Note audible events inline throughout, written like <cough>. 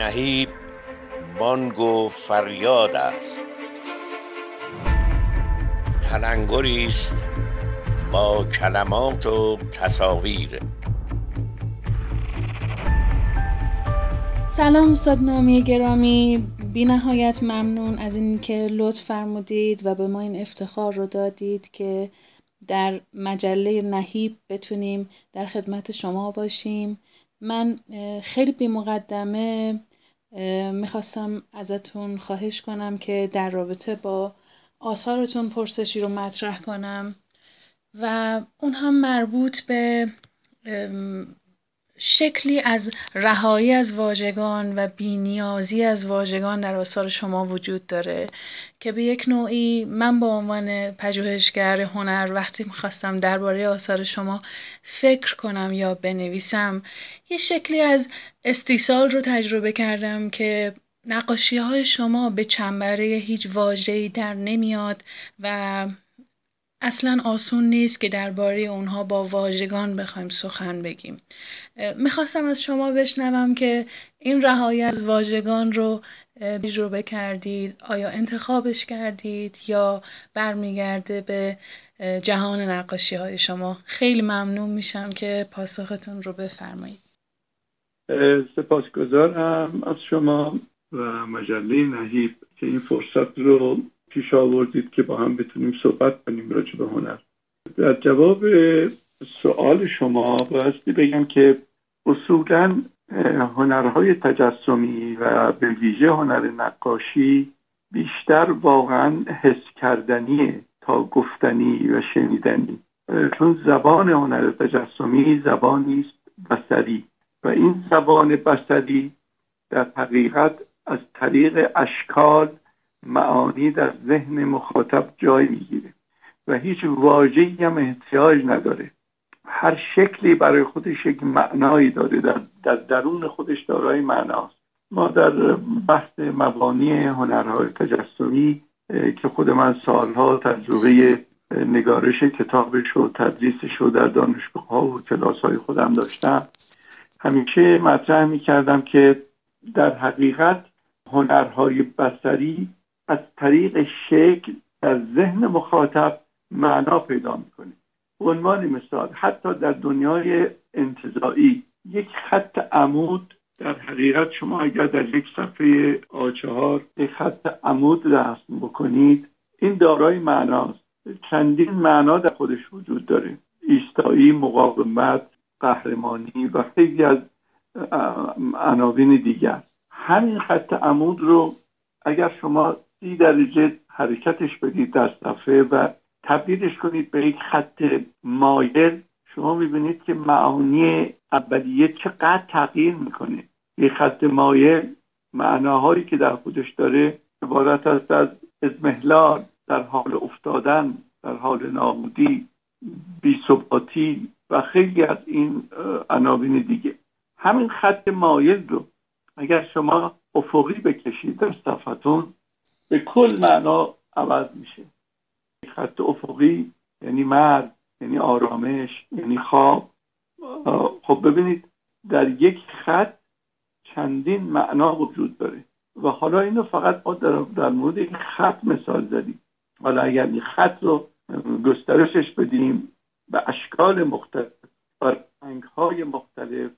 نهیب بانگ و فریاد است. تلنگری است با کلمات و تصاویر. سلام استاد نامی گرامی. بی نهایت ممنون از اینکه لطف فرمودید و به ما این افتخار رو دادید که در مجله نهیب بتونیم در خدمت شما باشیم. من خیلی بی مقدمه می‌خواستم ازتون خواهش کنم که در رابطه با آثارتون پرسشی رو مطرح کنم و اون هم مربوط به شکلی از رهایی از واژگان و بینیازی از واژگان در آثار شما وجود داره که به یک نوعی من به عنوان پژوهشگر هنر وقتی می‌خواستم درباره آثار شما فکر کنم یا بنویسم یه شکلی از استیصال رو تجربه کردم که نقاشی های شما به چنبره هیچ واژه‌ای در نمیاد و اصلا آسون نیست که درباره اونها با واژگان بخوایم سخن بگیم. می‌خواستم از شما بشنوم که این رهایی از واژگان رو تجربه کردید آیا انتخابش کردید یا برمیگرده به جهان نقاشی های شما. خیلی ممنون میشم که پاسختون رو بفرمایید. سپاسگزارم از شما و مجله نهیب که این فرصت رو پیش آوردید که با هم بتونیم صحبت کنیم راجع به هنر. در جواب سوال شما بایستی بگم که اصولا هنرهای تجسمی و به ویژه هنر نقاشی بیشتر واقعا حس کردنیه تا گفتنی و شنیدنی. چون زبان هنر تجسمی زبانی است بسری و این زبان بسری در حقیقت از طریق اشکال معانی در ذهن مخاطب جای می‌گیره و هیچ واژه‌ای هم احتیاج نداره. هر شکلی برای خودش یک معنایی داره در, در درون خودش دارای معناست. ما در بحث مبانی هنرهای تجسمی که خود من سالها تجربه نگارش کتابش و تدریسش رو در دانشگاه ها و کلاس های خودم داشتم. همیشه مطرح می کردم که در حقیقت هنرهای بسری از طریق شکل در ذهن مخاطب معنا پیدا می‌کنه. عنوان مثال حتی در دنیای انتظایی یک خط عمود در حقیقت شما اگر در یک صفحه آچهار یک خط عمود رسم بکنید این دارای معناست. چندین معنا در خودش وجود داره. ایستایی مقاومت قهرمانی و خیلی از عناوین دیگر. همین خط عمود رو اگر شما سی درجه حرکتش بدید در صفحه و تبدیلش کنید به یک خط مایل. شما می‌بینید که معانی اولیه چقدر تغییر می‌کنه. یک خط مایل معناهایی که در خودش داره عبارت است از ازمهلال در حال افتادن در حال نابودی بیثباتی و خیلی از این عناوین دیگه. همین خط مایل رو اگر شما افقی بکشید در صفتون به کل معنا عوض میشه. خط افقی یعنی مرد یعنی آرامش یعنی خواب. خب ببینید در یک خط چندین معنا وجود داره. و حالا اینو فقط ما در, مورد این خط مثال زدیم. حالا اگر این خط رو گسترشش بدیم به اشکال مختلف و رنگ های مختلف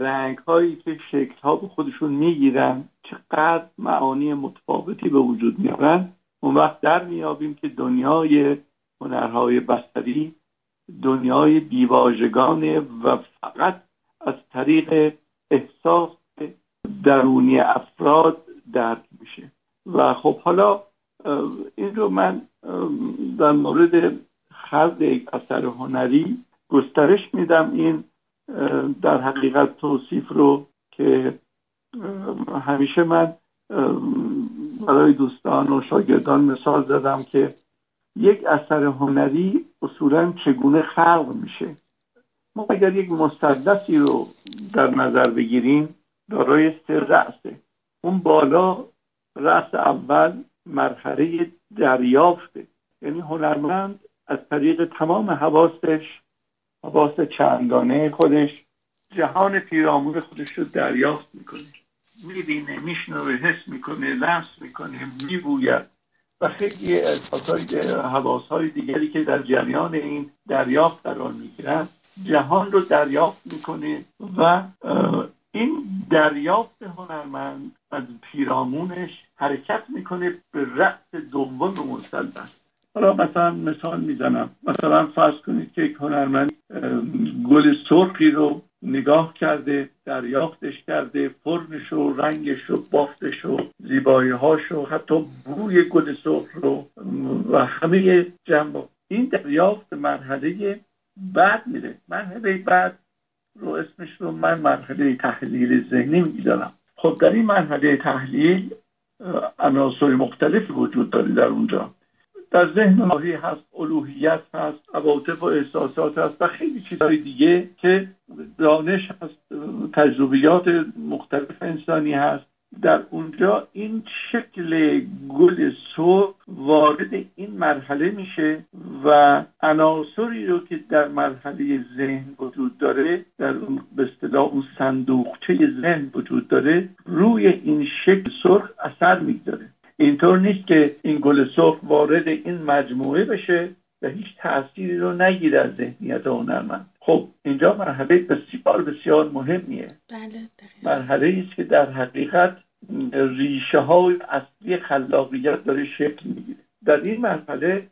رنگ هایی که شکل ها به خودشون می‌گیرن چقدر معانی متفاوتی به وجود میارن اون وقت در میابیم که دنیای هنرهای بستری دنیای بیواژگانه و فقط از طریق احساس درونی افراد درک میشه. و خب حالا این رو من در مورد خلق یک اثر هنری گسترش میدم. این در حقیقت توصیف رو که همیشه من برای دوستان و شاگردان مثال زدم که یک اثر هنری اصولا چگونه خلق میشه. ما اگر یک مثلثی رو در نظر بگیریم دارای سه رأسه. اون بالا رأس اول مرحله دریافته. یعنی هنرمند از طریق تمام حواسش حواس چندانه خودش جهان پیرامون خودش رو دریافت می‌کنه. می‌بینه میشنوه حس می‌کنه لمس می‌کنه میبوید. و خیلی حواس های دیگری که در جریان این دریافت قرار می‌گیرن جهان رو دریافت می‌کنه و این دریافت هنرمند از پیرامونش حرکت می‌کنه به رأس دوم مسلط حالا مثلا مثال می‌زنم. مثلا فرض کنید که یک هنرمند گل سرخی رو نگاه کرده دریافتش کرده فرمش و رنگش و بافتش و زیبایی هاش و حتی بوی گل سرخ رو و همه جنب این دریافت مرحله بعد میره. مرحله بعد رو اسمش رو من مرحله تحلیل ذهنی میدارم خب در این مرحله تحلیل عناصر مختلفی وجود داره در اونجا. در ذهن ماهی هست الوهیت هست عواطف و احساسات هست و خیلی چیزهای دیگه که دانش هست تجربیات مختلف انسانی هست. در اونجا این شکل گل سرخ وارد این مرحله میشه و عناصری رو که در مرحله ذهن وجود داره در اون به اصطلاح اون صندوقچه ذهن وجود داره روی این شکل سرخ اثر می‌گذاره. اینطور نیست که این گل سرخ وارد این مجموعه بشه و هیچ تأثیری رو نگیره از ذهنیت هنرمند. خب اینجا مرحله بسیار بسیار مهمیه. بله مرحله است که در حقیقت ریشه های اصلی خلاقیت داره شکل می‌گیره. در این مرحله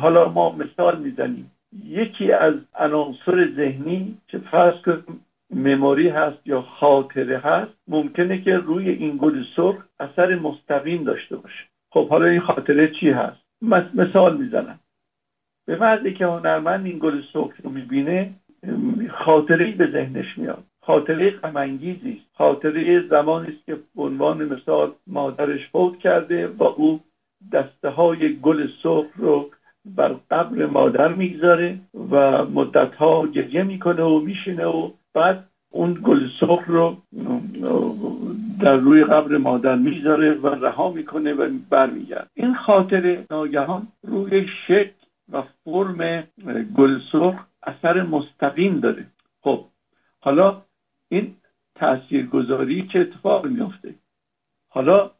حالا ما مثال می‌زنیم. یکی از عناصر ذهنی که فرض کنیم مموری هست یا خاطره هست ممکنه که روی این گل سرخ اثر مستقیم داشته باشه. خب حالا این خاطره چی هست؟ مثال می‌زنم. به وقتی که هنرمند این گل سرخ رو می‌بینه خاطره به ذهنش میاد. خاطره غمانگیزی است. خاطره زمانی است که عنوان مثال مادرش فوت کرده و او دسته های گل سرخ رو بر قبر مادر می‌گذاره و مدت ها گریه می‌کنه و میشینه و بعد اون گل سرخ رو در روی قبر مادر می‌ذاره و رها می‌کنه و برمیگرد این خاطر ناگهان روی شکل و فرم گل سرخ اثر مستقیم داره. خب حالا این تاثیرگذاری چه اتفاق میافته؟ حالا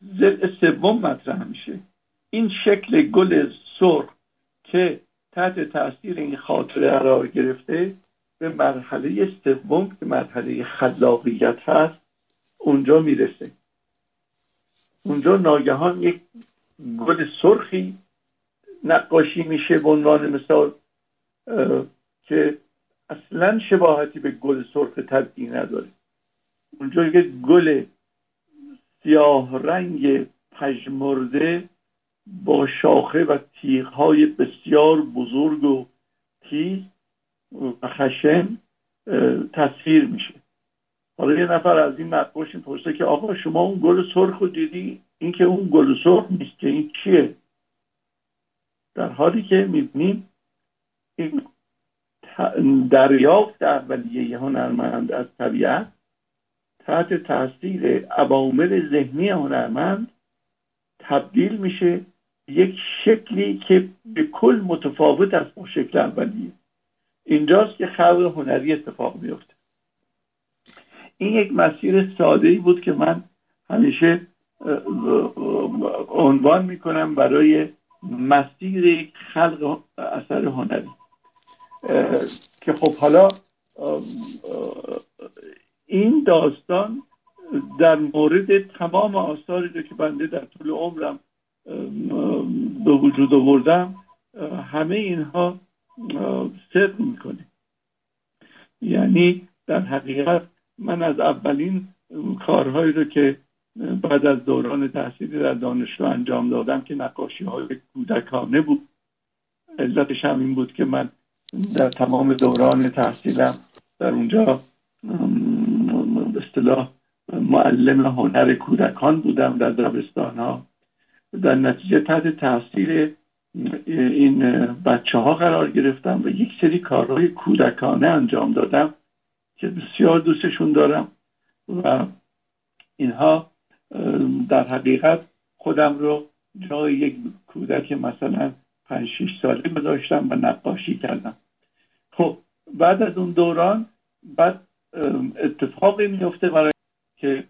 زل سوم مطرح میشه. این شکل گل سرخ که تحت تاثیر این خاطره قرار گرفته به مرحله سوم که مرحله خلاقیت هست اونجا می‌رسه. اونجا ناگهان یک گل سرخی نقاشی میشه به عنوان مثال که اصلا شباهتی به گل سرخ طبیعی نداره. اونجا یک گل سیاه رنگ پژمرده با شاخه و تیغهای بسیار بزرگ و تیز و خشن تصویر میشه. حالا یه نفر از این نقاش پرسه که آقا شما اون گل سرخ رو دیدی؟ این که اون گل سرخ نیست که این چیه؟ در حالی که می‌بینیم این دریافت اولیه هنرمند از طبیعت تحت تاثیر عوامل ذهنی هنرمند تبدیل میشه یک شکلی که به کل متفاوت از اون شکل اولیه. اینجاست که خلق هنری اتفاق میفته این یک مسیر ساده ای بود که من همیشه عنوان می‌کنم برای مسیر خلق اثر هنری. که خب حالا این داستان در مورد تمام آثاری رو که بنده در طول عمرم به وجود آوردم همه اینها صدق می‌کنه. یعنی در حقیقت من از اولین کارهایی رو که بعد از دوران تحصیلی در دانشگاه انجام دادم که نقاشی های کودکانه بود. علتش هم این بود که من در تمام دوران تحصیلم در اونجا به اصطلاح معلم هنر کودکان بودم در دبستان ها در نتیجه تحت تاثیر این بچه ها قرار گرفتم و یک سری کارهای کودکانه انجام دادم که بسیار دوستشون دارم و اینها در حقیقت خودم رو جای یک کودک مثلا پنج شیش ساله گذاشتم و نقاشی کردم. خب بعد از اون دوران بعد اتفاقی میفته برای که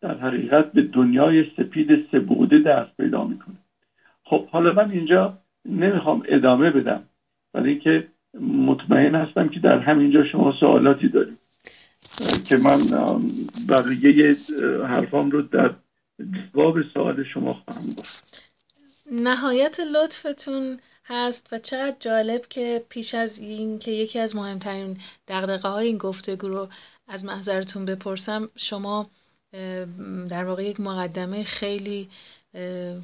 در حقیقت به دنیای سپید سبوده دست پیدا می‌کنه. خب حالا من اینجا نمی‌خوام ادامه بدم ولی اینکه مطمئن هستم که در همینجا شما سوالاتی دارید. که من بقیه حرفام رو در جواب سوال شما خواهم گفت. نهایت لطفتون هست و چقدر جالب که پیش از این که یکی از مهمترین دقدقه های این گفتگو رو از محضرتون بپرسم شما در واقع یک مقدمه خیلی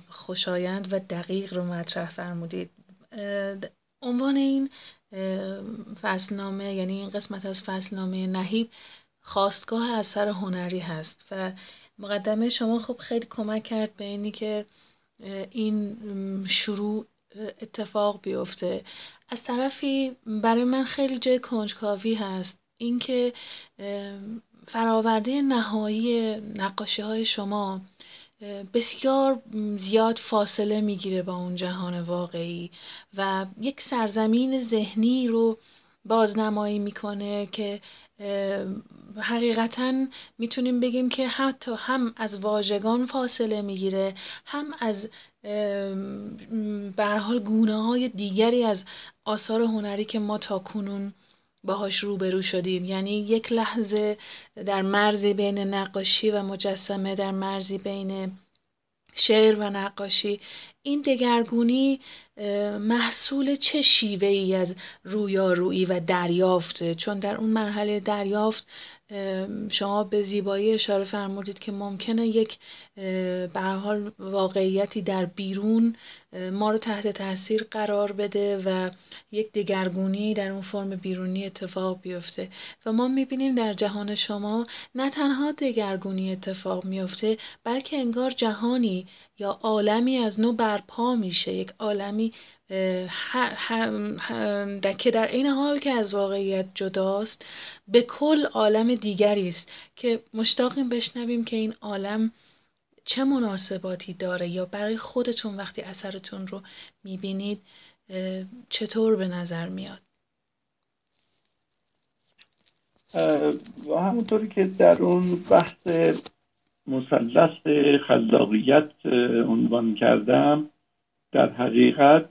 خوشایند و دقیق رو مطرح فرمودید. عنوان این فصلنامه یعنی این قسمت از فصلنامه نهیب خواستگاه اثر هنری هست و مقدمه شما خب خیلی کمک کرد به اینی که این شروع اتفاق بیفته. از طرفی برای من خیلی جای کنجکاوی هست اینکه فراورده نهایی نقاشی های شما بسیار زیاد فاصله می‌گیره با اون جهان واقعی و یک سرزمین ذهنی رو بازنمایی می‌کنه که حقیقتا می‌تونیم بگیم که حتی هم از واژگان فاصله می‌گیره هم از به حال گونه های دیگری از آثار هنری که ما تا کنون باهاش روبرو شدیم. یعنی یک لحظه در مرزی بین نقاشی و مجسمه در مرزی بین شعر و نقاشی این دگرگونی محصول چه شیوه ای از رویارویی و دریافته چون در اون مرحله دریافت شما به زیبایی اشاره فرمودید که ممکنه یک به حال واقعیتی در بیرون ما رو تحت تاثیر قرار بده و یک دگرگونی در اون فرم بیرونی اتفاق بیفته. و ما می‌بینیم در جهان شما نه تنها دگرگونی اتفاق میفته بلکه انگار جهانی یا عالمی از نو برپا میشه. یک عالمی که در این حال که از واقعیت جداست به کل عالم دیگری است. که مشتاقیم بشنویم که این عالم چه مناسباتی داره یا برای خودتون وقتی اثرتون رو می‌بینید چطور به نظر میاد؟ و همونطوری که در اون بحث مثلث خلاقیت عنوان کردم. در حقیقت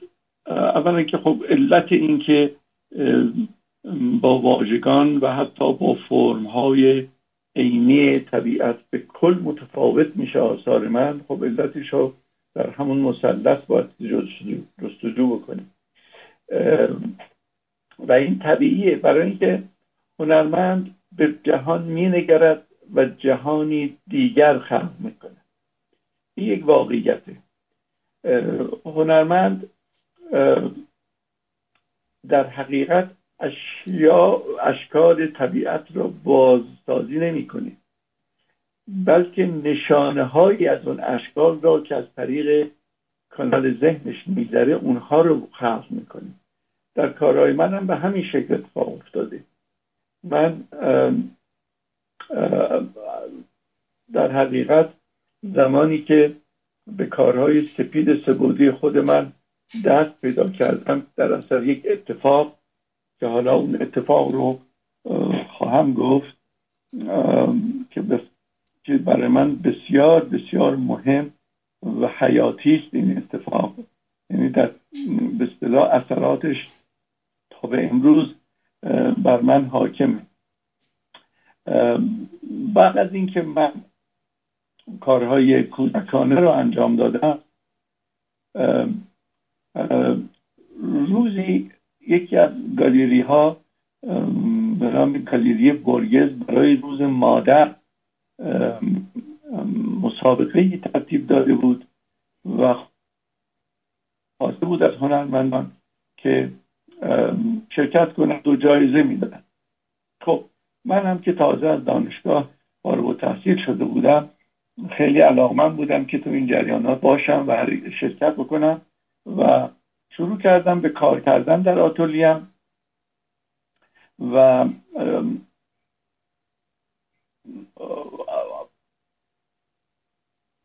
اولا که خب علت این که با واژگان و حتی با فرم های عینی طبیعت به کل متفاوت میشه آثار من خب علتش رو در همون مثلث باید جستجو بکنیم. و این طبیعیه. برای اینکه هنرمند به جهان مینگرد و جهانی دیگر خلق می‌کنه. این یک واقعیته. هنرمند در حقیقت اشیا اشکال طبیعت را بازسازی نمی‌کنه. بلکه نشانه هایی از اون اشکال را که از طریق کانال ذهنش می‌ذاره اونها رو خلق می‌کنه. در کارهای من هم به همین شکل اتفاق افتاده. من در حقیقت زمانی که به کارهای سپید سبودی خود من دست پیدا کردم در اثر یک اتفاق که حالا اون اتفاق رو خواهم گفت که برای من بسیار بسیار مهم و حیاتی است این اتفاق. یعنی در به اصطلاح اثراتش تا به امروز بر من حاکمه. بعد از اینکه من کارهای کودکانه رو انجام دادم روزی یکی از گالیری ها به نام گالیری برگز برای روز مادر مسابقه ترتیب داده بود و خواسته بود از هنرمندان که شرکت کنند و جایزه می‌دادن من هم که تازه از دانشگاه فارغ تحصیل شده بودم. خیلی علاقمند بودم که تو این جریانات باشم و شرکت بکنم و شروع کردم به کار کردن در آتولیم و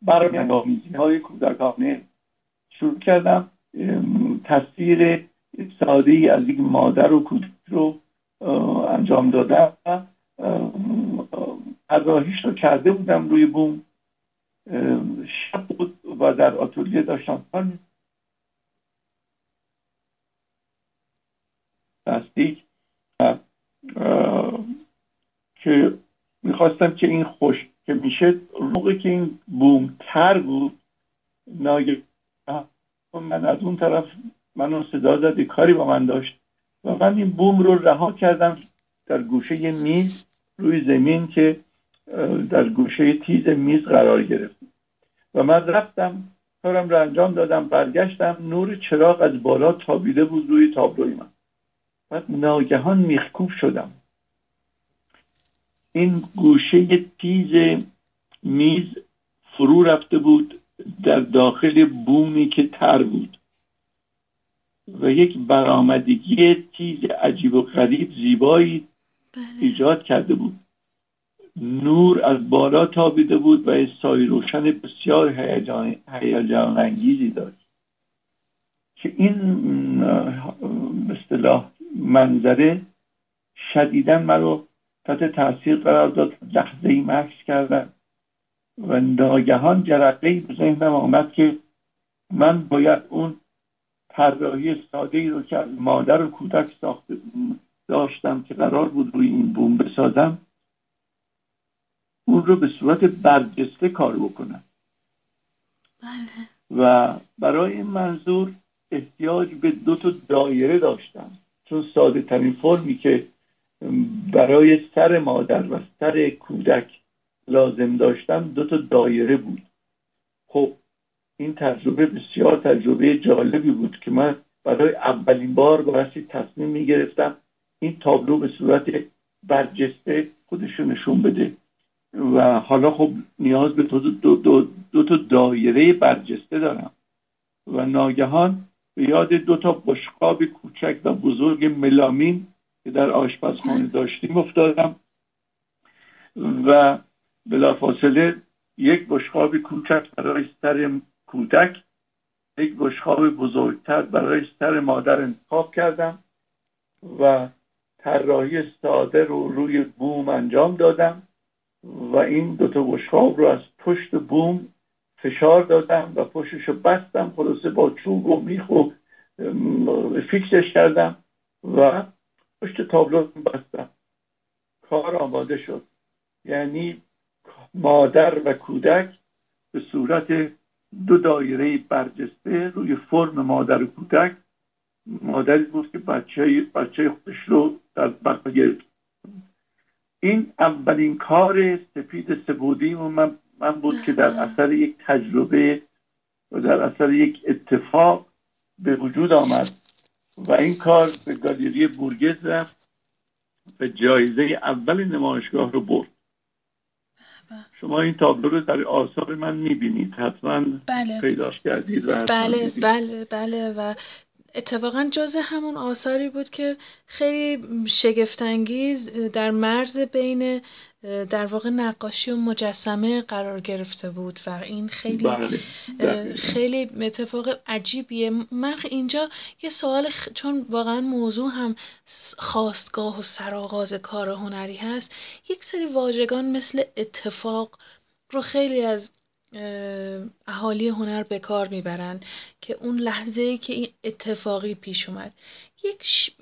برای های کودکانه شروع کردم. تصویر ساده از یک مادر و کودک رو انجام دادم. طراحیش رو کرده بودم روی بوم. شب بود و در آتولیه داشتم کار لاستیک که می‌خواستم که این خوش که میشه موقع که این بوم تر بود ناگه من از اون طرف منو صدا زدی کاری با من داشت. من این بوم رو رها کردم در گوشه میز روی زمین که در گوشه تیز میز قرار گرفت. و من رفتم کارم رو انجام دادم برگشتم نور چراغ از بالا تابیده بود روی تابلوی من. بعد ناگهان میخکوب شدم. این گوشه تیز میز فرو رفته بود در داخل بومی که تر بود. و یک برآمدگی تیز عجیب و غریب زیبایی بله. ایجاد کرده بود. نور از بالا تابیده بود و سای روشن بسیار هیجان انگیزی داشت. که این اصطلاح منظره شدیدا مرا تحت تاثیر قرار داد. لحظه ای مکس کردن. و ناگهان جرقه ای به ذهنم آمد که من باید اون طراحی ساده ای رو که از مادر و کودک ساخته داشتم که قرار بود روی این بوم بسازم اون رو به صورت برجسته کار بکنم. بله. و برای این منظور احتیاج به دو تا دایره داشتم. چون ساده ترین فرمی که برای سر مادر و سر کودک لازم داشتم دو تا دایره بود. خب این تجربه بسیار تجربه جالبی بود که من برای اولین بار بایستی تصمیم می گرفتم این تابلو به صورت برجسته خودش نشون بده. و حالا خب نیاز به دو, دو, دو, دو تا دایره برجسته دارم. و ناگهان به یاد دو تا بشقاب کوچک و بزرگ ملامین که در آشپزخانه داشتیم افتادم. و بلافاصله یک بشقاب کوچک برای سر کودک یک بشقاب بزرگتر برای سر مادر انتخاب کردم و طراحی ساده رو روی بوم انجام دادم و این دوتا بشقاب رو از پشت بوم فشار دادم و پشتش رو بستم خلاصه با چوب و میخ و فیکسش کردم و پشت تابلو بستم. کار آماده شد. یعنی مادر و کودک به صورت دو دایره برجسته روی فرم مادر و کودک. مادری بود که بچه, بچه خودش رو در بقا گرفت. این اولین کار سپید سبودی و من, من بود که در اثر یک تجربه و در اثر یک اتفاق به وجود آمد و این کار به گالری بورگز رفت و جایزه اول نمایشگاه رو برد. شما این تابلو رو در آثار من می‌بینید حتما بله. پیداش کردید و بله بله بله و اتفاقا جز همون آثاری بود که خیلی شگفتانگیز در مرز بین در واقع نقاشی و مجسمه قرار گرفته بود و این خیلی بله. خیلی اتفاق عجیبیه من اینجا یه سوال چون واقعا موضوع هم خواستگاه و سرآغاز کار هنری هست یک سری واژگان مثل اتفاق رو خیلی از اهالی هنر به کار می‌برن که اون لحظه ای که این اتفاقی پیش اومد. یک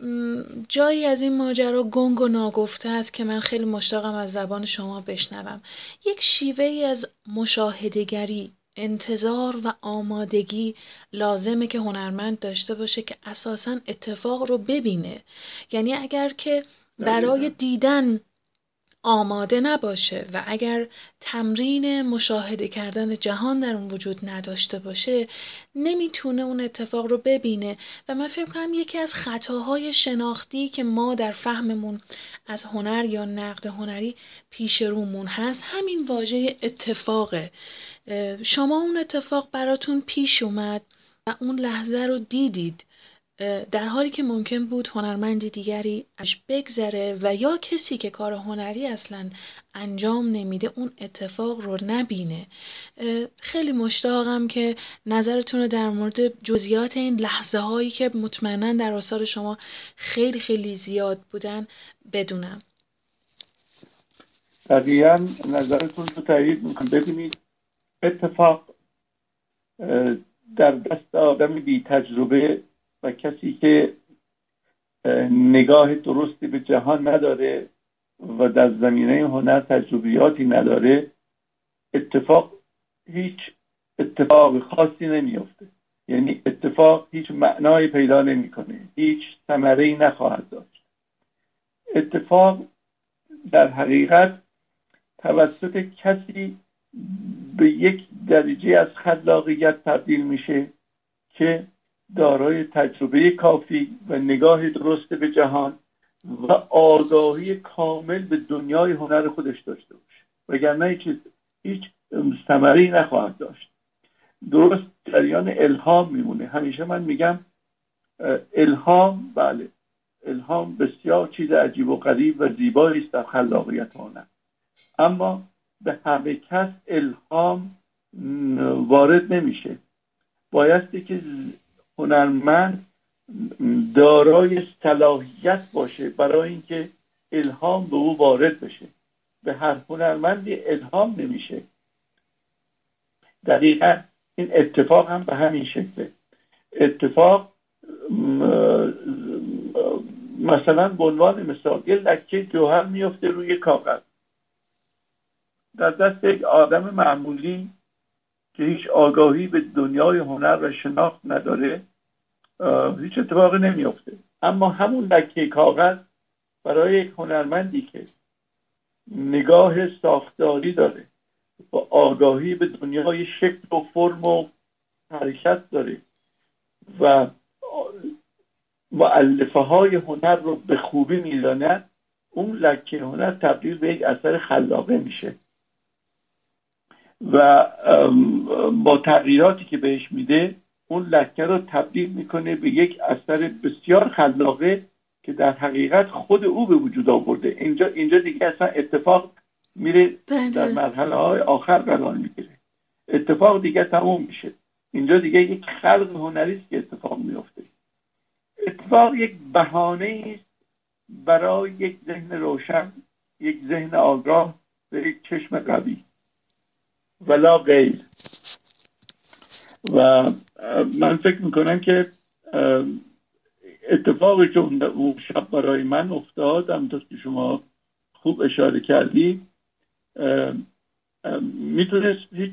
جایی از این ماجرا گنگ و ناگفته است که من خیلی مشتاقم از زبان شما بشنوم. یک شیوه ای از مشاهدگری انتظار و آمادگی لازمه که هنرمند داشته باشه که اساسا اتفاق رو ببینه. یعنی اگر که برای دیدن آماده نباشه و اگر تمرین مشاهده کردن جهان در اون وجود نداشته باشه نمی‌تونه اون اتفاق رو ببینه. و من فکر کنم یکی از خطاهای شناختی که ما در فهممون از هنر یا نقد هنری پیش رومون هست همین واژه اتفاقه. شما اون اتفاق براتون پیش اومد و اون لحظه رو دیدید. در حالی که ممکن بود هنرمند دیگری اش بگذره و یا کسی که کار هنری اصلا انجام نمیده اون اتفاق رو نبینه. خیلی مشتاقم که نظرتون رو در مورد جزئیات این لحظه هایی که مطمئنا در آثار شما خیلی خیلی زیاد بودن بدونم. دقیقا نظرتون رو تایید می‌کنم. ببینید اتفاق در دست آدم بی تجربه و کسی که نگاه درستی به جهان نداره و در زمینه هنر تجربیاتی نداره اتفاق هیچ اتفاق خاصی نمیافته. یعنی اتفاق هیچ معنای پیدا نمی‌کنه. هیچ ثمره ای نخواهد داشت. اتفاق در حقیقت توسط کسی به یک درجه از خلاقیت تبدیل میشه که دارای تجربه کافی و نگاه درست به جهان و آگاهی کامل به دنیای هنر خودش داشته باشه. وگرنه هیچ هیچ ثمری نخواهد داشت. درست جریان الهام میمونه. همیشه من میگم الهام بله الهام بسیار چیز عجیب و غریب و زیبایی است در خلاقیت هنر. اما به همه کس الهام وارد نمیشه. بایستی که هنرمند دارای صلاحیت باشه برای اینکه الهام به او وارد بشه. به هر هنرمندی الهام نمیشه. دقیقا این اتفاق هم به همین شکله. اتفاق مثلا به عنوان مثال یه لکه جوهر میفته روی کاغذ. در دست یک آدم معمولی که هیچ آگاهی به دنیای هنر و شناخت نداره هیچ اتفاقی نمیافته. اما همون لکه کاغذ برای یک هنرمندی که نگاه ساختاری داره و آگاهی به دنیای شکل و فرم و حرکت داره و معلفه های هنر رو به خوبی می‌داند اون لکه هنر تبدیل به یک اثر خلاقه میشه. و با تغییراتی که بهش میده اون لکه رو تبدیل می‌کنه به یک اثر بسیار خلاقه که در حقیقت خود او به وجود آورده. اینجا اینجا دیگه اصلا اتفاق میره بله. در مرحله های آخر قرار می‌گیره. اتفاق دیگه تموم میشه. اینجا دیگه یک خلق هنری است که اتفاق میفته اتفاق یک بهانه است برای یک ذهن روشن یک ذهن آگاه و یک چشم قوی. ولا غیر. و من فکر می‌کنم که اتفاقی که اون شب برای من افتاد همونطور که شما خوب اشاره کردی می‌تونست هیچ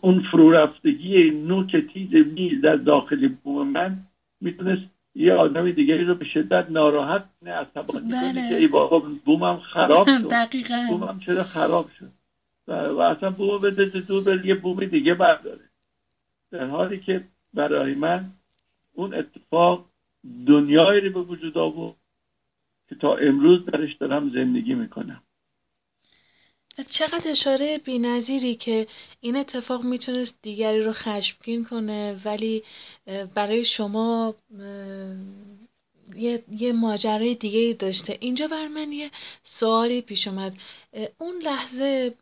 اون فرو رفتگی نوک تیز میز در داخل بوم من می‌تونست یه آدم دیگری رو به شدت ناراحت نه از بله. که ای بابا بومم خراب شد. دقیقا. بومم چرا خراب شد؟ و, اصلا بوم بده بر یه بوم دیگه برداره. در حالی که برای من اون اتفاق دنیایی رو به وجود آورد که تا امروز درش دارم زندگی می‌کنم. چقدر اشاره بینظیری که این اتفاق می‌تونست دیگری رو خشمگین کنه ولی برای شما یه, یه ماجرای دیگه داشته. اینجا بر من یه سوالی پیش اومد. اون لحظه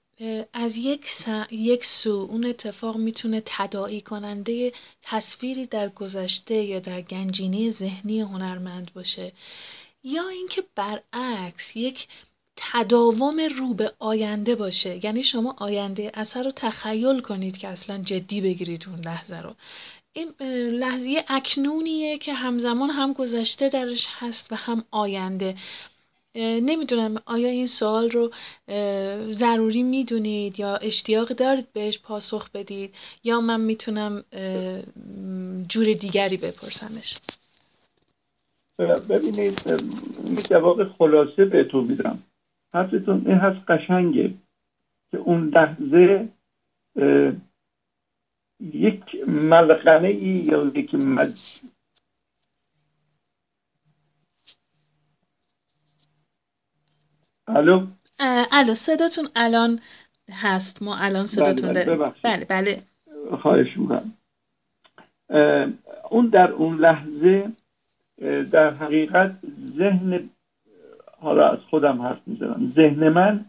از یک, یک سو اون اتفاق می‌تونه تداعی کننده تصویری در گذشته یا در گنجینه ذهنی هنرمند باشه. یا اینکه برعکس یک تداوم رو به آینده باشه. یعنی شما آینده اثر رو تخیل کنید که اصلا جدی بگیرید اون لحظه رو. این لحظه اکنونیه که همزمان هم گذشته درش هست و هم آینده. نمی‌دونم آیا این سوال رو ضروری می‌دونید یا اشتیاق دارید بهش پاسخ بدید؟ یا من می‌تونم جور دیگری بپرسمش؟ ببینید می جواب خلاصه بهتون میدم. حرفتون این هست قشنگه که اون لحظه یک ملقمه ای یا یک الو؟ الو صداتون الان هست. ما الان صداتون بله بله بله. خواهش می‌کنم. اون در اون لحظه در حقیقت ذهن حالا از خودم حرف می‌زنم. ذهن من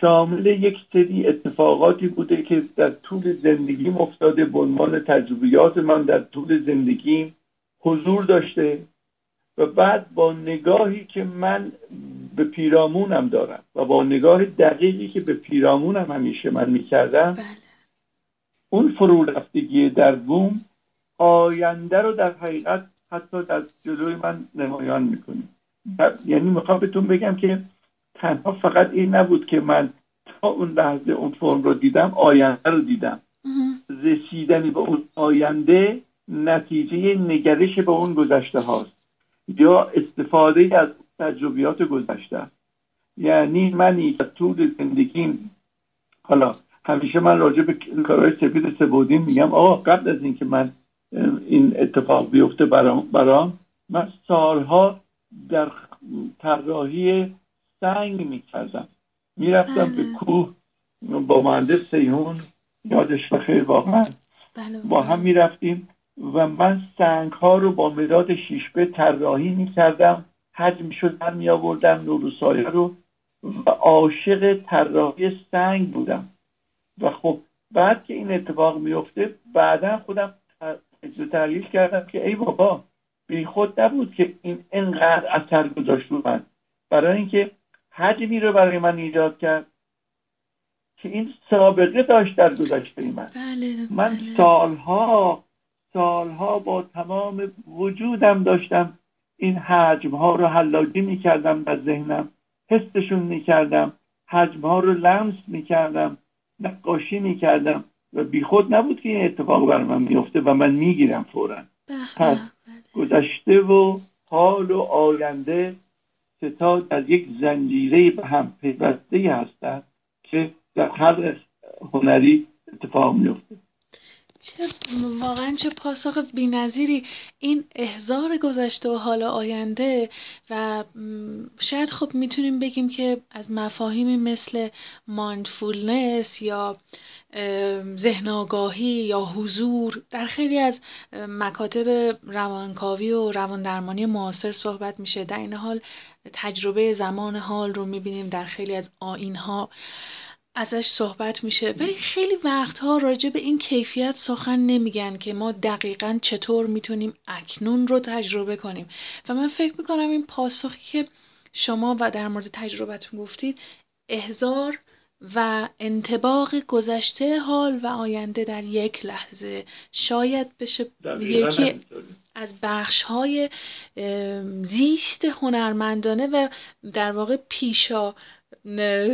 شامل یک سری اتفاقاتی بوده که در طول زندگیم افتاده. به عنوان تجربیات من در طول زندگیم حضور داشته. و بعد با نگاهی که من به پیرامونم دارم و با نگاه دقیقی که به پیرامونم همیشه من می‌کردم بله. اون فرو رفتگی در بوم آینده رو در حقیقت حتی در جلوی من نمایان می‌کنیم یعنی می‌خوام بهتون بگم که تنها فقط این نبود که من تا اون لحظه اون فرم رو دیدم آینده رو دیدم. رسیدنی به اون آینده نتیجه نگرش به اون گذشته هاست. یا استفاده از تجربیات گذشته. یعنی منی که طول زندگیم حالا همیشه من راجع به کارهای سفید سبودین میگم آقا قبل از اینکه من این اتفاق بیفته برام, برام من سالها در طراحی سنگ می‌کردم. می‌رفتم به بله. کوه با مهندس سیهون یادش بخیر واقعا بله، با هم می‌رفتیم. و من سنگ ها رو با مداد شیشبه طراحی می‌کردم حجم در می آوردم نور و سایه رو و عاشق طراحی سنگ بودم. و خب بعد که این اتفاق میفته بعدا خودم تحلیل کردم که ای بابا بی خود نبود که این انقدر اثر گذاشت رو من. برای اینکه حجمی رو برای من ایجاد کرد که این سابقه داشت در گذشته من. بله، من بله. سالها سالها با تمام وجودم داشتم. این حجم ها رو حلاجی می‌کردم در ذهنم. حسشون می‌کردم. حجم ها رو لمس می‌کردم. نقاشی می‌کردم. و بیخود نبود که این اتفاق بر من میفته و من می‌گیرم فورا. پس گذشته و حال و آینده ستاد از یک زنجیره به هم پیوسته هستند که در هر هنری اتفاق میفته چه واقعا چه پاسخ بینظیری. این احزار گذشته و حال آینده و شاید خب می‌تونیم بگیم که از مفاهیمی مثل مایندفولنس یا ذهن آگاهی یا حضور در خیلی از مکاتب روانکاوی و رواندرمانی معاصر صحبت میشه. در این حال تجربه زمان حال رو می‌بینیم در خیلی از آینها ازش صحبت میشه. ولی خیلی وقتها راجع به این کیفیت سخن نمیگن که ما دقیقا چطور می‌تونیم اکنون رو تجربه کنیم. و من فکر می‌کنم این پاسخی که شما و در مورد تجربتون گفتید احزار و انتباق گذشته حال و آینده در یک لحظه. شاید بشه یکی از بخش های زیست هنرمندانه و در واقع پیشا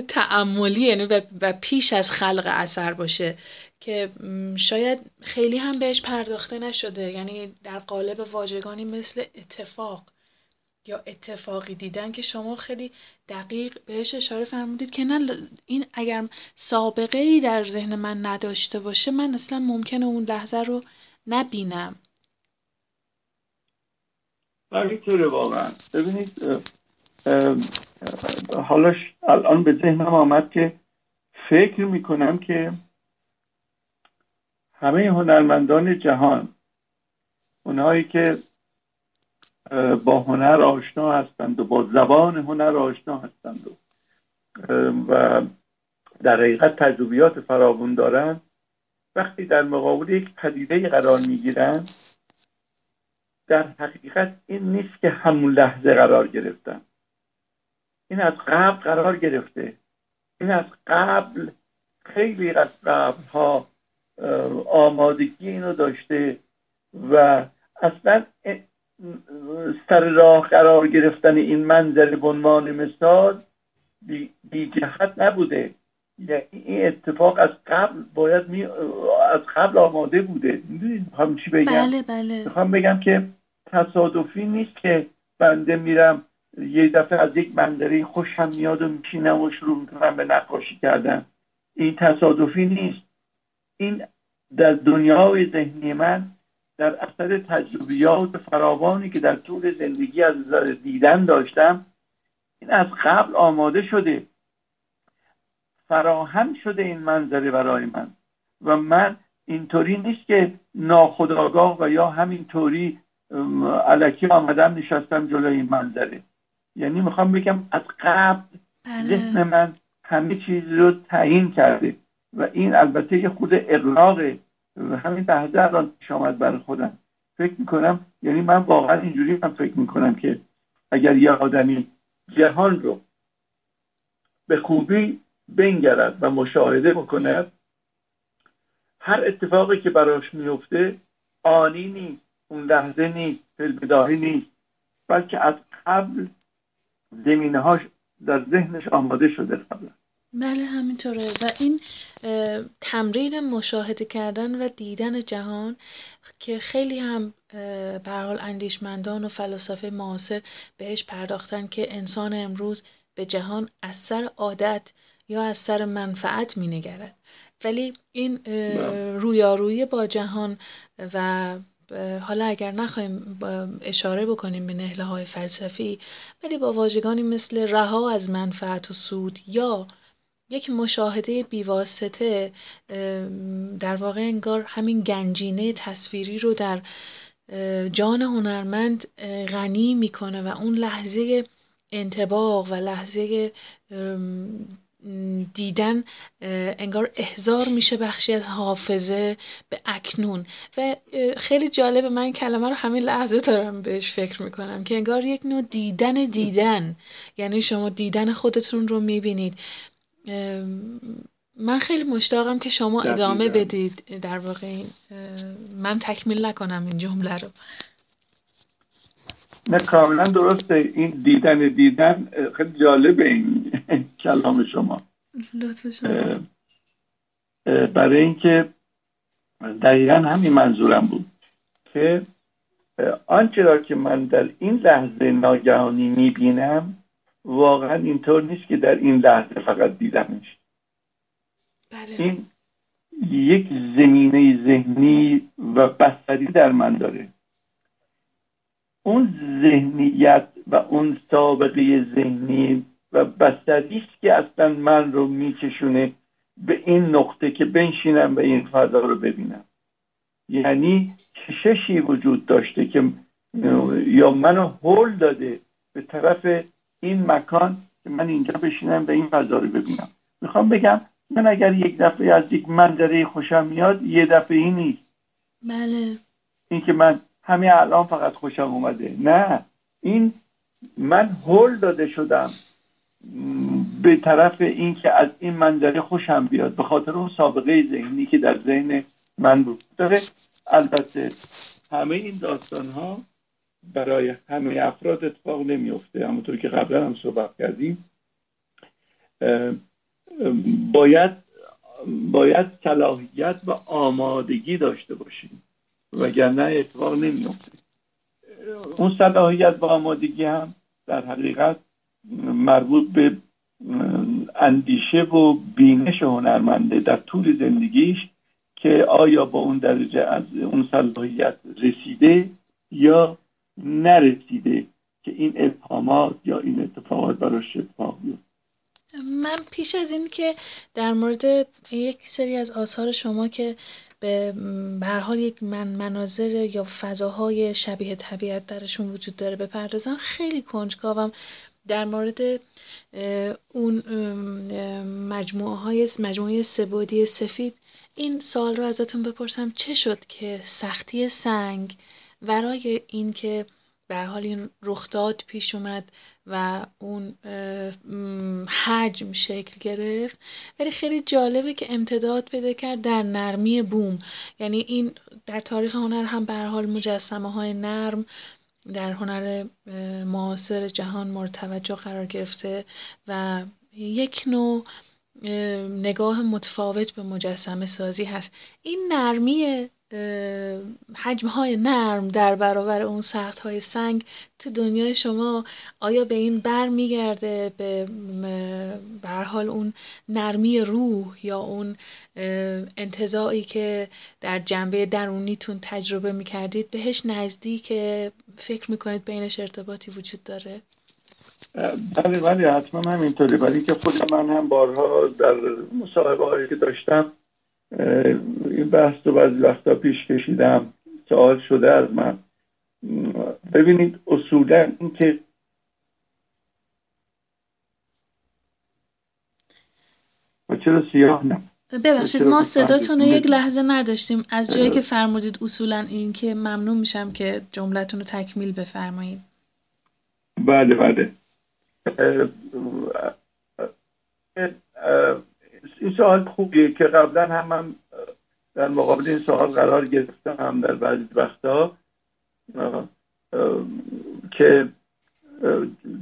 تعملی یعنی و پیش از خلق اثر باشه که شاید خیلی هم بهش پرداخته نشده. یعنی در قالب واژگانی مثل اتفاق یا اتفاقی دیدن که شما خیلی دقیق بهش اشاره فرمودید که نه این اگر سابقه ای در ذهن من نداشته باشه من اصلا ممکنه اون لحظه رو نبینم. همینطوره واقعا ببینید حالا الان به ذهنم آمد که فکر می‌کنم که همه هنرمندان جهان اونهایی که با هنر آشنا هستند و با زبان هنر آشنا هستند و, در حقیقت تجربیات فراوون دارند وقتی در مقابل یک پدیده قرار می‌گیرند در حقیقت این نیست که همون لحظه قرار گرفتن. این از قبل قرار گرفته. این از قبل خیلی از قبل ها آمادگی اینو داشته و اصلا سر راه قرار گرفتن این منظر به عنوان مثال بی, جهت نبوده. یعنی این اتفاق از قبل باید می از قبل آماده بوده. می‌دونید می‌خوام چی بگم؟ بله بله. می‌خوام بگم که تصادفی نیست که بنده میرم یه دفعه از یک منظره خوشم میاد و میشینم و شروع می‌کنم به نقاشی کردن. این تصادفی نیست. این در دنیای ذهنی من در اثر تجربیات فراوانی که در طول زندگی از دیدن داشتم این از قبل آماده شده فراهم شده این منظره برای من. و من اینطوری نیست که ناخداگاه و یا همینطوری علکی آمدم نشستم جلوی این منظره. یعنی می‌خوام بگم از قبل بله. ذهن من همه چیز رو تعیین کرده و این البته یه خود اقلاقه و همین لحظه الان پیش آمد برای خودم فکر می‌کنم یعنی من واقعا اینجوری هم فکر می‌کنم که اگر یه آدمی جهان رو به خوبی بنگرد و مشاهده بکند هر اتفاقی که براش میفته آنی نیست اون لحظه نیست فلبداهی نیست بلکه از قبل زمینه هاش در ذهنش آماده شده قبلا. بله همینطوره. و این تمرین مشاهده کردن و دیدن جهان که خیلی هم به حال اندیشمندان و فلاسفه معاصر بهش پرداختن که انسان امروز به جهان از سر عادت یا از سر منفعت مینگرد. ولی این بله. رویارویی با جهان و حالا اگر نخواهیم اشاره بکنیم به نهله های فلسفی ولی با واژگانی مثل رها از منفعت و سود یا یک مشاهده بیواسطه در واقع انگار همین گنجینه تصویری رو در جان هنرمند غنی می‌کنه و اون لحظه انتباق و لحظه دیدن انگار احزار میشه بخشی از حافظه به اکنون. و خیلی جالب من کلمه رو همین لحظه دارم بهش فکر می‌کنم که انگار یک نوع دیدن دیدن. یعنی شما دیدن خودتون رو می‌بینید. من خیلی مشتاقم که شما ادامه بدید. در واقع من تکمیل نکنم این جمله رو. نه کاملا درسته. این دیدن دیدن خیلی جالبه این <laughs> کلام شما. برای اینکه دقیقا همین منظورم بود که آنچه را که من در این لحظه ناگهانی می‌بینم واقعا اینطور نیست که در این لحظه فقط دیدمش. بله. این یک زمینه ذهنی و بستری در من داره. اون ذهنیت و اون سابقه ذهنی و بستری است که اصلا من رو میکشونه به این نقطه که بنشینم و این فضا رو ببینم. یعنی کششی وجود داشته که یا منو هول داده به طرف این مکان که من اینجا بشینم و این فضا رو ببینم. می‌خوام بگم من اگر یک دفعه از یک منظره خوشم میاد یه دفعه ای نیست. بله. این که من همین الان فقط خوشم اومده. نه. این من هول داده شدم به طرف اینکه از این منظره خوشم بیاد. به خاطر اون سابقه ذهنی که در ذهن من بود. داره. البته همه این داستان ها برای همه افراد اتفاق نمیفته همونطور که قبلا هم صحبت کردیم. باید باید صلاحیت و آمادگی داشته باشیم. وگرنه اتفاق نمیفته اون صلاحیت و آمادگی هم در حقیقت مربوط به اندیشه و بینش هنرمنده در طول زندگیش که آیا با اون درجه از اون صلاحیت رسیده یا نرسیده که این ابهامات یا این اتفاقات براش اتفاق بیفته. من پیش از این که در مورد یک سری از آثار شما که به هر حال یک من مناظر یا فضاهای شبیه طبیعت درشون وجود داره بپردازم. خیلی کنجکاوم در مورد اون مجموعه های مجموعه سبودی سفید. این سوال رو ازتون بپرسم چه شد که سختی سنگ ورای اینکه به حال این رخداد پیش اومد و اون حجم شکل گرفت. ولی خیلی جالبه که امتداد پیدا کرد در نرمی بوم. یعنی این در تاریخ هنر هم به حال مجسمه های نرم در هنر معاصر جهان مورد توجه قرار گرفته و یک نوع نگاه متفاوت به مجسمه سازی هست. این نرمی حجم های نرم در برابر اون سخت های سنگ تو دنیای شما آیا به این بر میگرده به حال اون نرمی روح یا اون انتظاعی که در جنبه درونیتون تجربه می‌کردید بهش نزدیک فکر می‌کنید بینش ارتباطی وجود داره؟ بله بله حتما همینطوری ولی که خود من هم بارها در مصاحبه هایی که داشتم این بحث رو بعضی وقتا پیش کشیدم. سوال شده از من. ببینید اصولا اینکه و چرا سیاه نه؟ ببخشید ما صداتون یک لحظه نداشتیم. از جایی که فرمودید اصولا این که ممنون میشم که جملتون رو تکمیل بفرمایید. بله بله. این سوال خوبیه که قبلا هم من در مقابل این سوال قرار گرفتم در بعضی وقتا که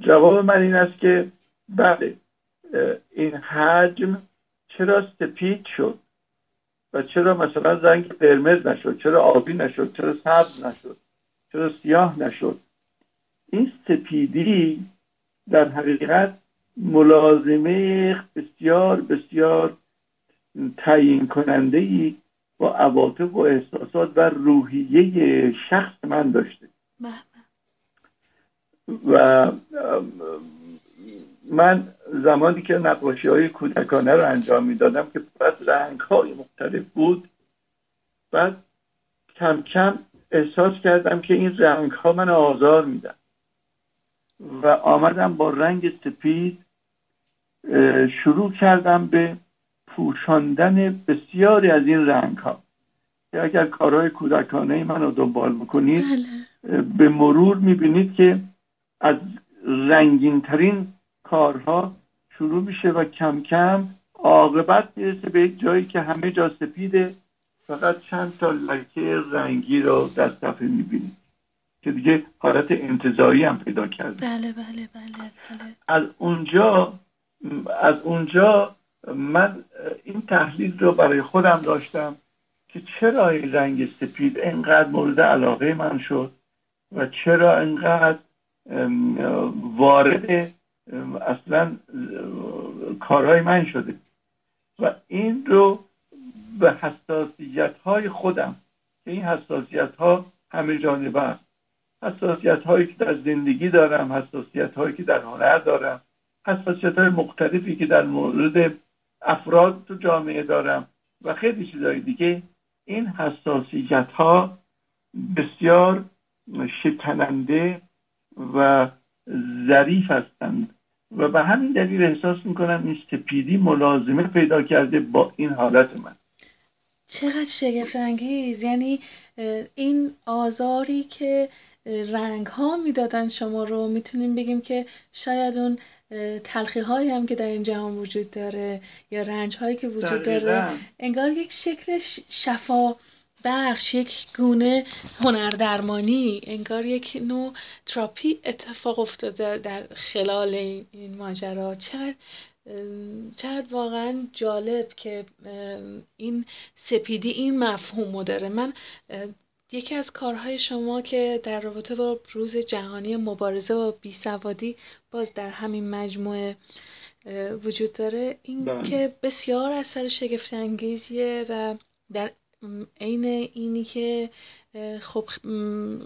جواب من این است که بله این حجم چرا سپید شد و چرا مثلا رنگ قرمز نشد چرا آبی نشد چرا سبز نشد چرا سیاه نشد؟ این سپیدی در حقیقت ملازمه بسیار بسیار تعیین کننده ای با عواطف و احساسات و روحیه شخص من داشته بله. و من زمانی که نقاشی های کودکانه رو انجام می‌دادم که بعد رنگ های مختلف بود بعد کم کم احساس کردم که این رنگ ها من آزار میدن و آمدم با رنگ سپید شروع کردم به پوشاندن بسیاری از این رنگ ها که اگر کارهای کودکانه من رو دنبال بکنید بله. به مرور می‌بینید که از رنگین ترین کارها شروع میشه و کم کم عاقبت می‌رسه به یک جایی که همه جا سپیده فقط چند تا لکه رنگی رو در صفحه می‌بینید که دیگه حالت انتظایی هم پیدا کرده بله بله بله, بله. از اونجا از اونجا من این تحلیل رو برای خودم داشتم که چرا این رنگ سپید انقدر مورد علاقه من شد و چرا انقدر وارد اصلا کارهای من شده. و این رو به حساسیت های خودم که این حساسیت ها همه جانبه است. حساسیت هایی که در زندگی دارم حساسیت هایی که در هنر دارم. حساسیت های مختلفی که در مورد افراد تو جامعه دارم و خیلی چیزهای دیگه این حساسیت ها بسیار شکننده و ظریف هستند و به همین دلیل احساس می‌کنم این سپیدی ملازمه پیدا کرده با این حالت من. چقدر شگفت انگیز؟ یعنی این آزاری که رنگ ها می‌دادن شما رو می‌تونیم بگیم که شاید اون تلخی هایی هم که در این جهان وجود داره یا رنج هایی که وجود داره. انگار یک شکل شفا بخش یک گونه هنردرمانی انگار یک نوع تراپی اتفاق افتاده در خلال این ماجرا. چقدر چقدر واقعا جالب که این سپیدی این مفهوم داره. من یکی از کارهای شما که در رابطه با روز جهانی مبارزه با بیسوادی باز در همین مجموعه وجود داره این بله. که بسیار اثر شگفت انگیزیه و در عین اینی که خب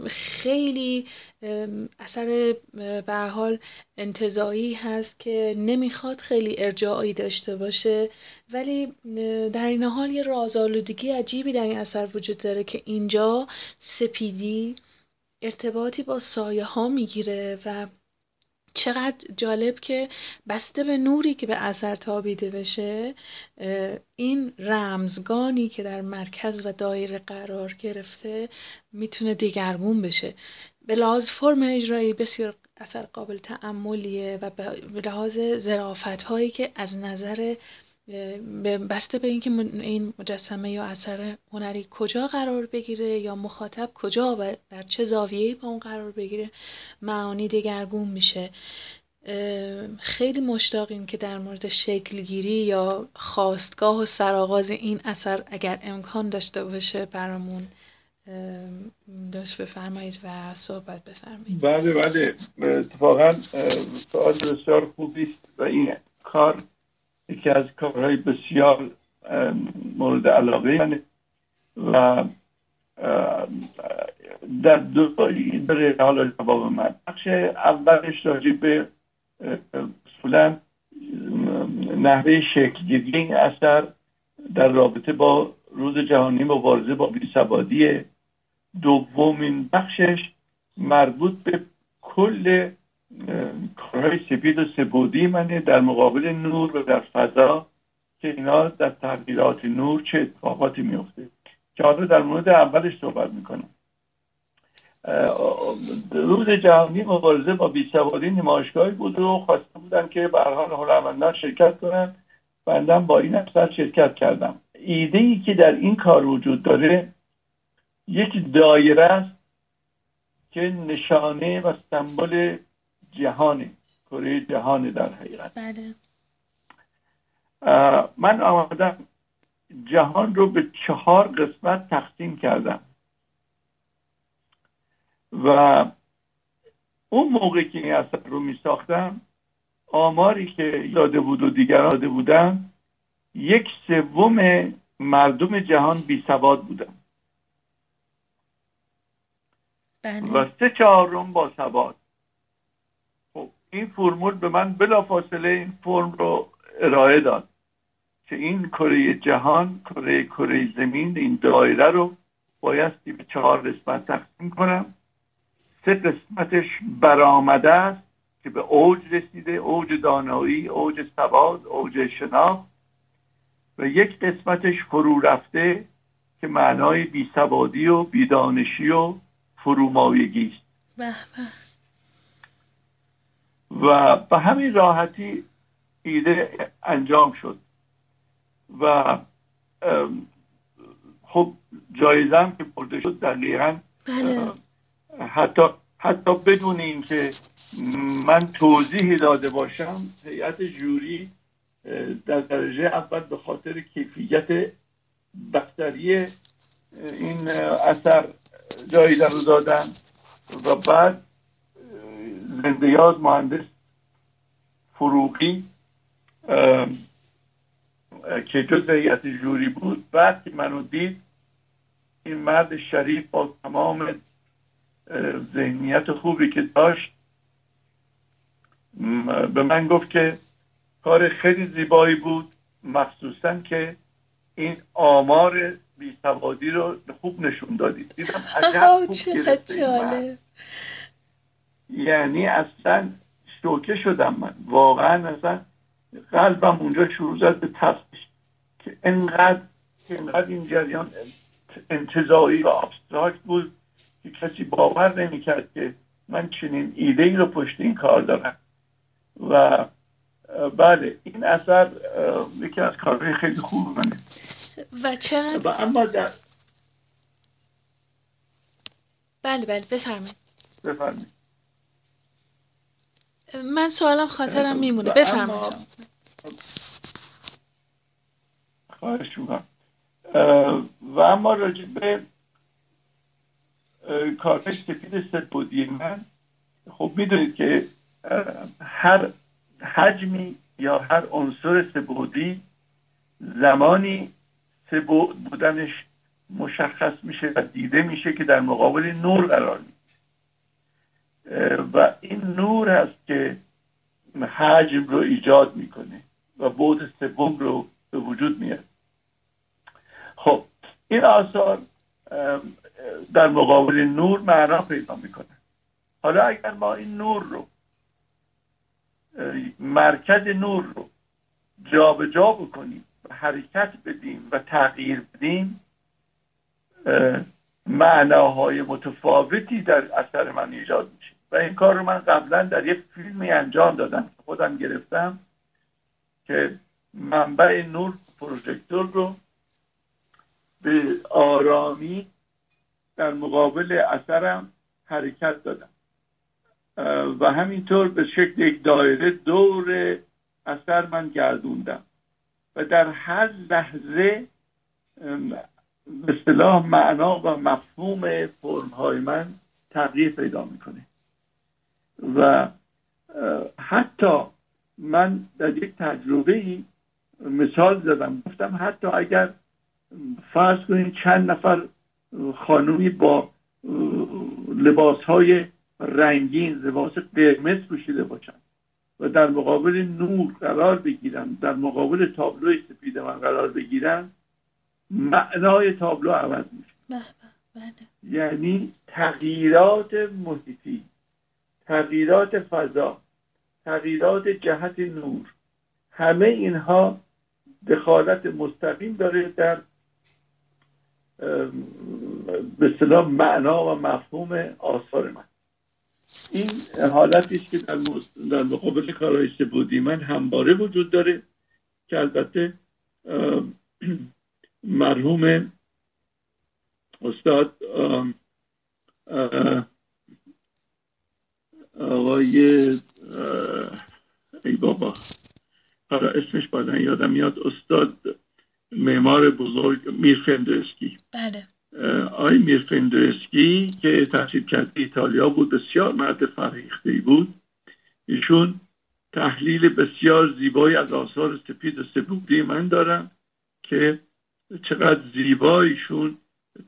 خیلی اثر به حال انتظایی هست که نمی‌خواد خیلی ارجاعی داشته باشه. ولی در این حال یه رازآلودگی عجیبی در این اثر وجود داره که اینجا سپیدی ارتباطی با سایه ها می‌گیره و چقدر جالب که بسته به نوری که به اثر تابیده بشه این رمزگانی که در مرکز و دایره قرار گرفته می‌تونه دیگرگون بشه. به لحاظ فرم اجرایی بسیار اثر قابل تعملیه و به لحاظ زرافت هایی که از نظر بسته به اینکه این مجسمه یا اثر هنری کجا قرار بگیره یا مخاطب کجا و در چه زاویه‌ای با اون قرار بگیره معانی دگرگون میشه. خیلی مشتاقیم که در مورد شکلگیری یا خواستگاه و سرآغاز این اثر اگر امکان داشته باشه برامون داشت بفرمایید و صحبت بفرمایید. بله بله. اتفاقا سوال بسیار خوبی و این کار یکی از کارهای بسیار مورد علاقه منه و در دو داره حالا جواب من. بخش اولش راجع به اصولا نحوه شکلگیری این اثر در رابطه با روز جهانی مبارزه با بیسوادی دومین بخشش مربوط به کل کارهای سپید و سبودی منه. در مقابل نور و در فضا که اینا در تغییرات نور چه اتفاقاتی میفته. که حالا در مورد اولش صحبت می‌کنم. روز جهانی مبارزه با بیسوادی نمایشگاهی بود و خواسته بودن که به حال هنرمندان شرکت کنن بندم با این اصلا شرکت کردم. ایده ای که در این کار وجود داره یک دایره است که نشانه و سمبل جهانه کره جهان در حقیقت. بله. من آمدم جهان رو به چهار قسمت تقسیم کردم. و اون موقع که این اثر رو می ساختم آماری که داده بود و دیگران داده بودن یک سوم مردم جهان بی سواد بودن. بله. و سه چهارم با سواد. این فرمول به من بلافاصله این فرم رو ارائه داد که این کره جهان کره کره زمین این دایره رو بایستی به چهار قسمت تقسیم کنم. سه قسمتش برآمده است که به اوج رسیده اوج دانایی اوج سواد اوج شناخت. و یک قسمتش فرو رفته که معنای بیسوادی و بیدانشی و فرومایگی است. و به همین راحتی ایده انجام شد. و خب جایزم که برده شد دقیقا بله. حتی حتی بدون اینکه من توضیحی داده باشم هیئت جوری در درجه اول به خاطر کیفیت اه، این اثر جایزه رو دادن و بعد زندیاز مهندس فروغی که جز هیئت جوری بود. بعد که منو دید این مرد شریف با تمام ذهنیت خوبی که داشت به من گفت که کار خیلی زیبایی بود. مخصوصا که این آمار بیسوادی رو خوب نشون دادید. دیدم عجب <laughs> خوب گرفته یعنی اصلا شوکه شدم من. واقعا اصلا قلبم اونجا شروع زد به تفتش که انقدر که انقدر این جریان انتظایی و ابستراکت بود که کسی باور نمی‌کرد که من چنین ایده ای رو پشت این کار دارم. و بله این اثر یکی از کارهای خیلی خوب منه. و چقدر و اما در بله بله بفرمایید. بفرمایید. من سوالم خاطرم میمونه. و بفرمایید. اما-. خواهش می‌کنم. و اما راجع به کارهای سفید سپودی من خب می‌دونید که هر حجمی یا هر عنصر سبودی زمانی سبود بودنش مشخص میشه و دیده میشه که در مقابل نور قرار می‌گیره. و این نور هست که حجم رو ایجاد می‌کنه و بود سوم رو به وجود میاد خب این آثار در مقابل نور معنا پیدا می‌کنه. حالا اگر ما این نور رو مرکز نور رو جابجا جا بکنیم و حرکت بدیم و تغییر بدیم اه، معناهای متفاوتی در اثر من ایجاد میشه. و این کار رو من قبلا در یک فیلمی انجام دادم خودم گرفتم که منبع نور پروژکتور رو به آرامی در مقابل اثرم حرکت دادم. و همینطور به شکل یک دایره دور اثر من گردوندم. و در هر لحظه به اصطلاح معنا و مفهوم فرم های من تغییر پیدا می‌کنه. و حتی من در یک تجربه ای مثال زدم گفتم حتی اگر فرض کنید چند نفر خانومی با لباس های رنگین لباس قرمز پوشیده باشن و در مقابل نور قرار بگیرن در مقابل تابلوی سفید من قرار بگیرن معنای تابلو عوض میشه. بله. یعنی تغییرات محیطی. تغییرات فضا تغییرات جهت نور همه اینها دخالت مستقیم داره در به صلاح معنا و مفهوم آثار من. این حالتی که در, در مقابل کارهای سبودی من همباره وجود داره که البته مرحوم استاد آقای ای بابا. اسمش بعدا یادم میاد. استاد معمار بزرگ میر فندرسکی بله. آقای میر فندرسکی که تحصیل کرده ایتالیا بود بسیار مرد فرهیخته بود. ایشون تحلیل بسیار زیبایی از آثار سپید و سبودی من دارم که چقدر زیبایشون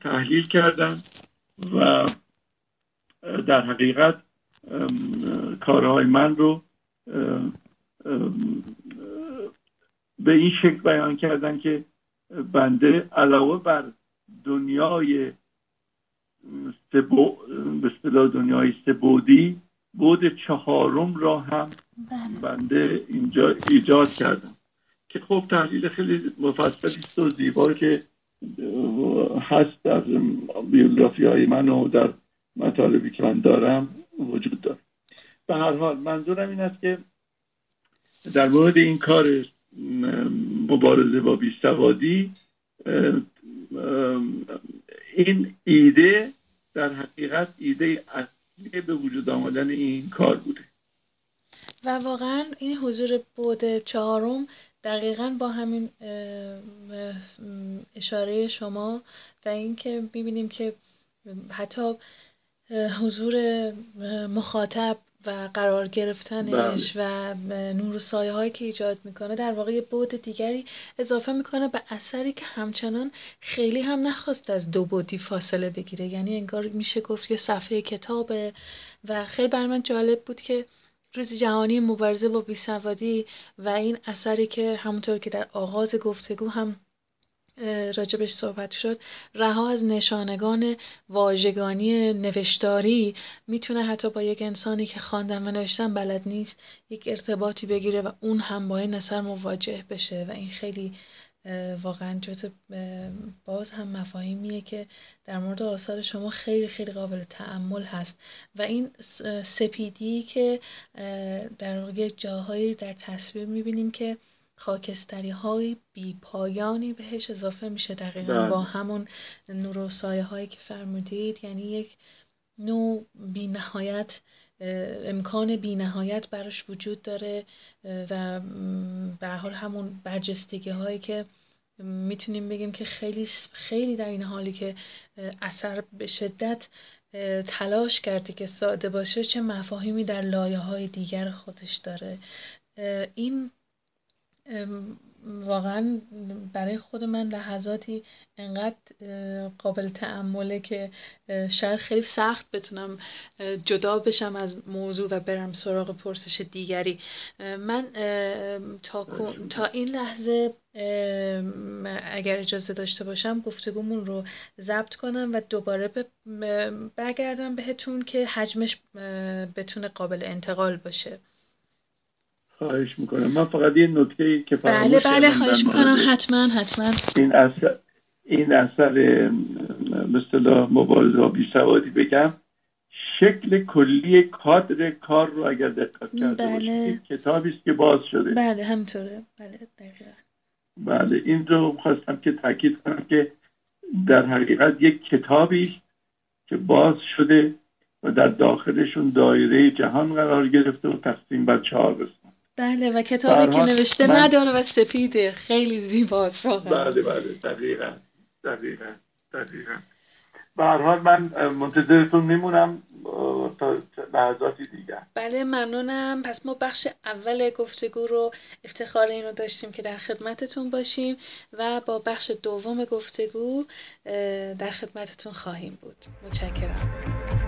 تحلیل کردن و در حقیقت کارهای من رو به این شکل بیان کردن که بنده علاوه بر دنیای سبو به اصطلاح دنیای سبودی بود چهارم را هم بله. بنده اینجا ایجاد کردم که خب تحلیل خیلی مفصلی است و زیبا که هست در بیوگرافی های من و در مطالبی که من دارم وجود داره به هر حال منظورم این است که در مورد این کار مبارزه با بیستوادی این ایده در حقیقت ایده اصلی به وجود آمدن این کار بوده. و واقعا این حضور بود چهارم دقیقا با همین اشاره شما و اینکه می‌بینیم که حتی حضور مخاطب و قرار گرفتنش بله. و نور و سایه هایی که ایجاد می‌کنه در واقع بود دیگری اضافه می‌کنه به اثری که همچنان خیلی هم نخواست از دو بودی فاصله بگیره یعنی انگار میشه گفت یه صفحه کتابه و خیلی بر من جالب بود که روز جهانی مبارزه با بیسوادی و این اثری که همونطور که در آغاز گفتگو هم راجبش صحبت شد رها از نشانگان واژگانی نوشتاری. می‌تونه حتی با یک انسانی که خواندن و نوشتن بلد نیست یک ارتباطی بگیره و اون هم با این اثر مواجه بشه. و این خیلی واقعا جز باز هم مفاهیمیه که در مورد آثار شما خیلی خیلی قابل تعمل هست. و این سپیدی که در یک جاهایی در تصویر می‌بینیم که خاکستری های بی پایانی بهش اضافه میشه دقیقا بله. با همون نور و سایه هایی که فرمودید یعنی یک نوع بی نهایت امکان بی نهایت براش وجود داره و به حال همون برجستگی هایی که می‌تونیم بگیم که خیلی خیلی در این حالی که اثر به شدت تلاش کرده که ساده باشه چه مفاهیمی در لایه های دیگر خودش داره این واقعا برای خود من لحظاتی انقدر قابل تعمله که شاید خیلی سخت بتونم جدا بشم از موضوع و برم سراغ پرسش دیگری. من تا, تا این لحظه اگر اجازه داشته باشم گفتگومون رو ضبط کنم و دوباره برگردم بهتون که حجمش بتونه قابل انتقال باشه. خواهش می‌کنم. من فقط یه نکته که بله بله خواهش می‌کنم. حتما حتما. این اثر این اثر مثلا مبارزه با بیسوادی بگم شکل کلی کادر کار رو اگر دقت کرده بله. کتابی است که باز شده. بله همطوره بله دقیقا. بله این رو خواستم که تاکید کنم که در حقیقت یک کتابی است که باز شده و در داخلشون دایره جهان قرار گرفته و تقسیم بر چهار بله و کتابی که نوشته من... نداره و سپیده. خیلی زیباست واقعا. بله بله دقیقا دقیقا دقیقا. به هر حال من منتظرتون میمونم تا لحظاتی دیگر. بله ممنونم. پس ما بخش اول گفتگو رو افتخار این رو داشتیم که در خدمتتون باشیم و با بخش دوم گفتگو در خدمتتون خواهیم بود. متشکرم.